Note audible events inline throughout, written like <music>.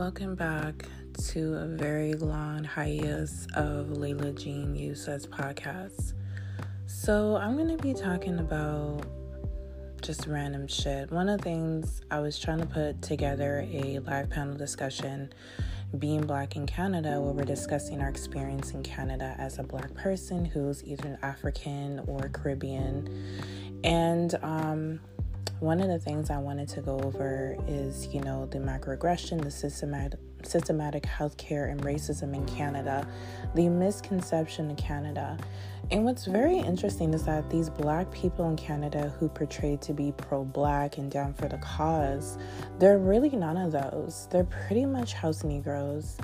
Welcome back to a very long hiatus of Layla Jean Yusa's podcast. So, I'm going to be talking about just random shit. One of the things I was trying to put together a live panel discussion, being black in Canada, where we're discussing our experience in Canada as a black person who's either African or Caribbean. And um, one of the things I wanted to go over is, you know, the microaggression, the systematic systematic healthcare and racism in Canada, the misconception in Canada. And what's very interesting is that these black people in Canada who portray to be pro black and down for the cause, they're really none of those. They're pretty much house Negroes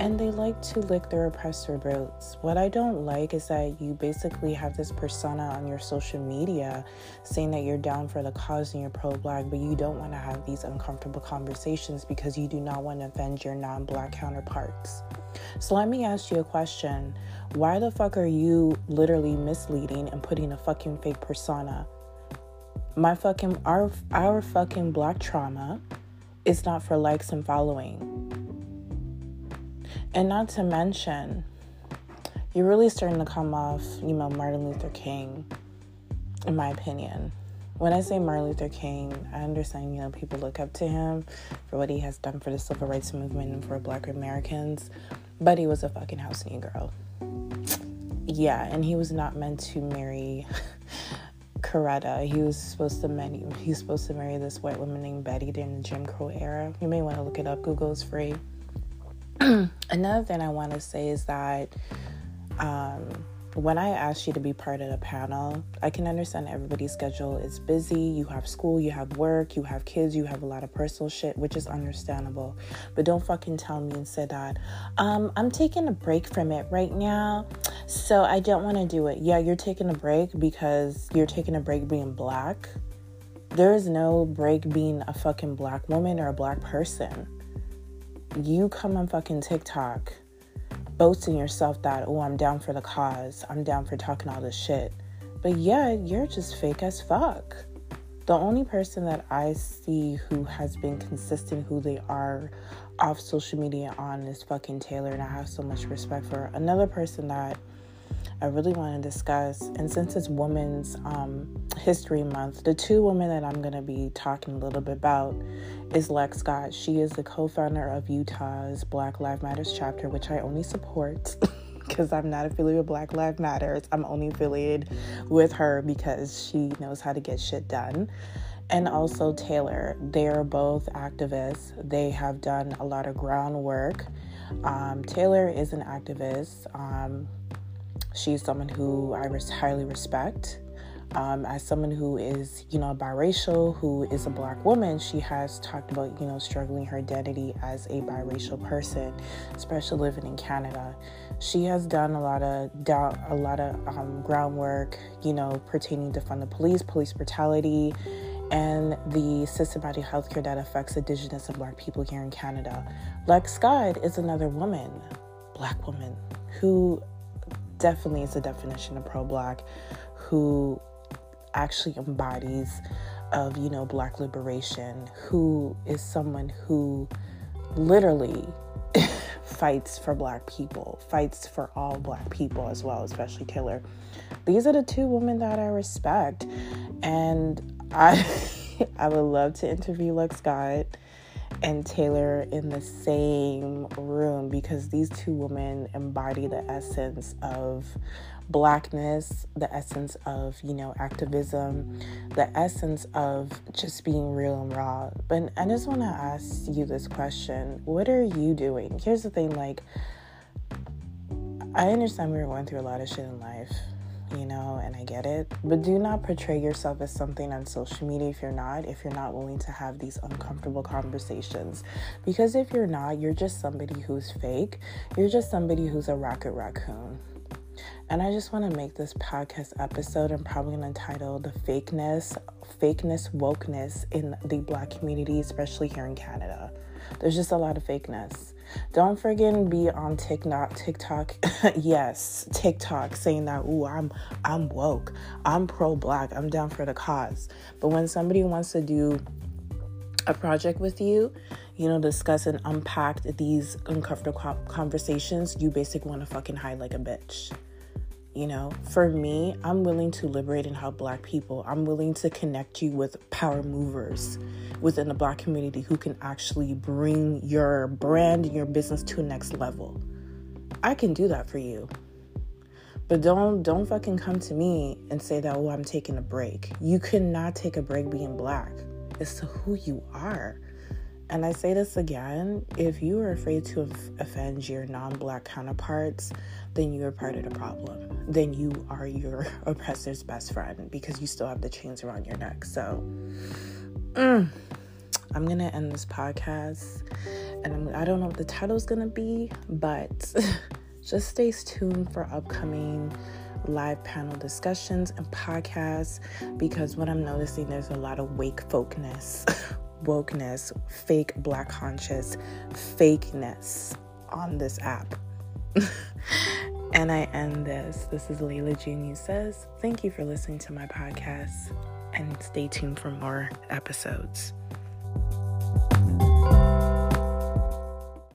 and they like to lick their oppressor boots. What I don't like is that you basically have this persona on your social media saying that you're down for the cause and you're pro black, but you don't want to have these uncomfortable conversations because you do not want to offend your non black counterparts. So let me ask you a question. Why the fuck are you literally misleading and putting a fucking fake persona? My fucking our our fucking black trauma is not for likes and following. And not to mention, you're really starting to come off, you know, Martin Luther King, in my opinion. When I say Martin Luther King, I understand, you know, people look up to him for what he has done for the civil rights movement and for black Americans, but he was a fucking house Negro yeah, and he was not meant to marry <laughs> Coretta. He was supposed to marry he's supposed to marry this white woman named Betty during the Jim Crow era. You may want to look it up. Google is free. <clears throat> Another thing I want to say is that um, when I asked you to be part of the panel, I can understand everybody's schedule is busy. You have school, you have work, you have kids, you have a lot of personal shit, which is understandable. But don't fucking tell me and say that, um, I'm taking a break from it right now, so I don't want to do it. Yeah, you're taking a break because you're taking a break being black. There is no break being a fucking black woman or a black person. You come on fucking TikTok boasting yourself that, oh, I'm down for the cause, I'm down for talking all this shit. But yeah, you're just fake as fuck. The only person that I see who has been consistent who they are off social media on is fucking Taylor, and I have so much respect for her. Another person that I really want to discuss. And since it's Women's um, History Month, the two women that I'm going to be talking a little bit about is Lex Scott. She is the co founder of Utah's Black Lives Matters chapter, which I only support. <laughs> because I'm not affiliated with Black Lives Matters. I'm only affiliated with her because she knows how to get shit done. And also Taylor. They are both activists. They have done a lot of groundwork. Um, Taylor is an activist. Um, She's someone who I res- highly respect. Um, as someone who is, you know, biracial, who is a black woman, she has talked about, you know, struggling her identity as a biracial person, especially living in Canada. She has done a lot of down, a lot of um, groundwork, you know, pertaining to fund the police, police brutality, and the systematic healthcare that affects Indigenous and Black people here in Canada. Lex Scott is another woman, Black woman, who definitely is a definition of pro black who actually embodies of you know black liberation who is someone who literally <laughs> fights for black people fights for all black people as well especially taylor these are the two women that i respect and i <laughs> i would love to interview lex scott and Taylor in the same room because these two women embody the essence of blackness, the essence of, you know, activism, the essence of just being real and raw. But I just want to ask you this question What are you doing? Here's the thing like, I understand we are going through a lot of shit in life you know, and I get it. But do not portray yourself as something on social media if you're not, if you're not willing to have these uncomfortable conversations. Because if you're not, you're just somebody who's fake. You're just somebody who's a rocket raccoon. And I just want to make this podcast episode, I'm probably going to title The Fakeness, Fakeness, Wokeness in the Black community, especially here in Canada. There's just a lot of fakeness. Don't to be on TikTok. TikTok, <laughs> yes, TikTok, saying that, "Ooh, I'm I'm woke. I'm pro-black. I'm down for the cause." But when somebody wants to do a project with you, you know, discuss and unpack these uncomfortable conversations, you basically want to fucking hide like a bitch. You know, for me, I'm willing to liberate and help black people. I'm willing to connect you with power movers within the black community who can actually bring your brand and your business to a next level. I can do that for you. But don't don't fucking come to me and say that oh I'm taking a break. You cannot take a break being black. It's to who you are. And I say this again if you are afraid to offend your non black counterparts, then you are part of the problem. Then you are your <laughs> oppressor's best friend because you still have the chains around your neck. So, mm, I'm going to end this podcast. And I'm, I don't know what the title is going to be, but <laughs> just stay tuned for upcoming live panel discussions and podcasts because what I'm noticing there's a lot of wake folkness <laughs> wokeness, fake black conscious fakeness on this app. <laughs> and I end this. This is Layla Genius says, Thank you for listening to my podcast and stay tuned for more episodes.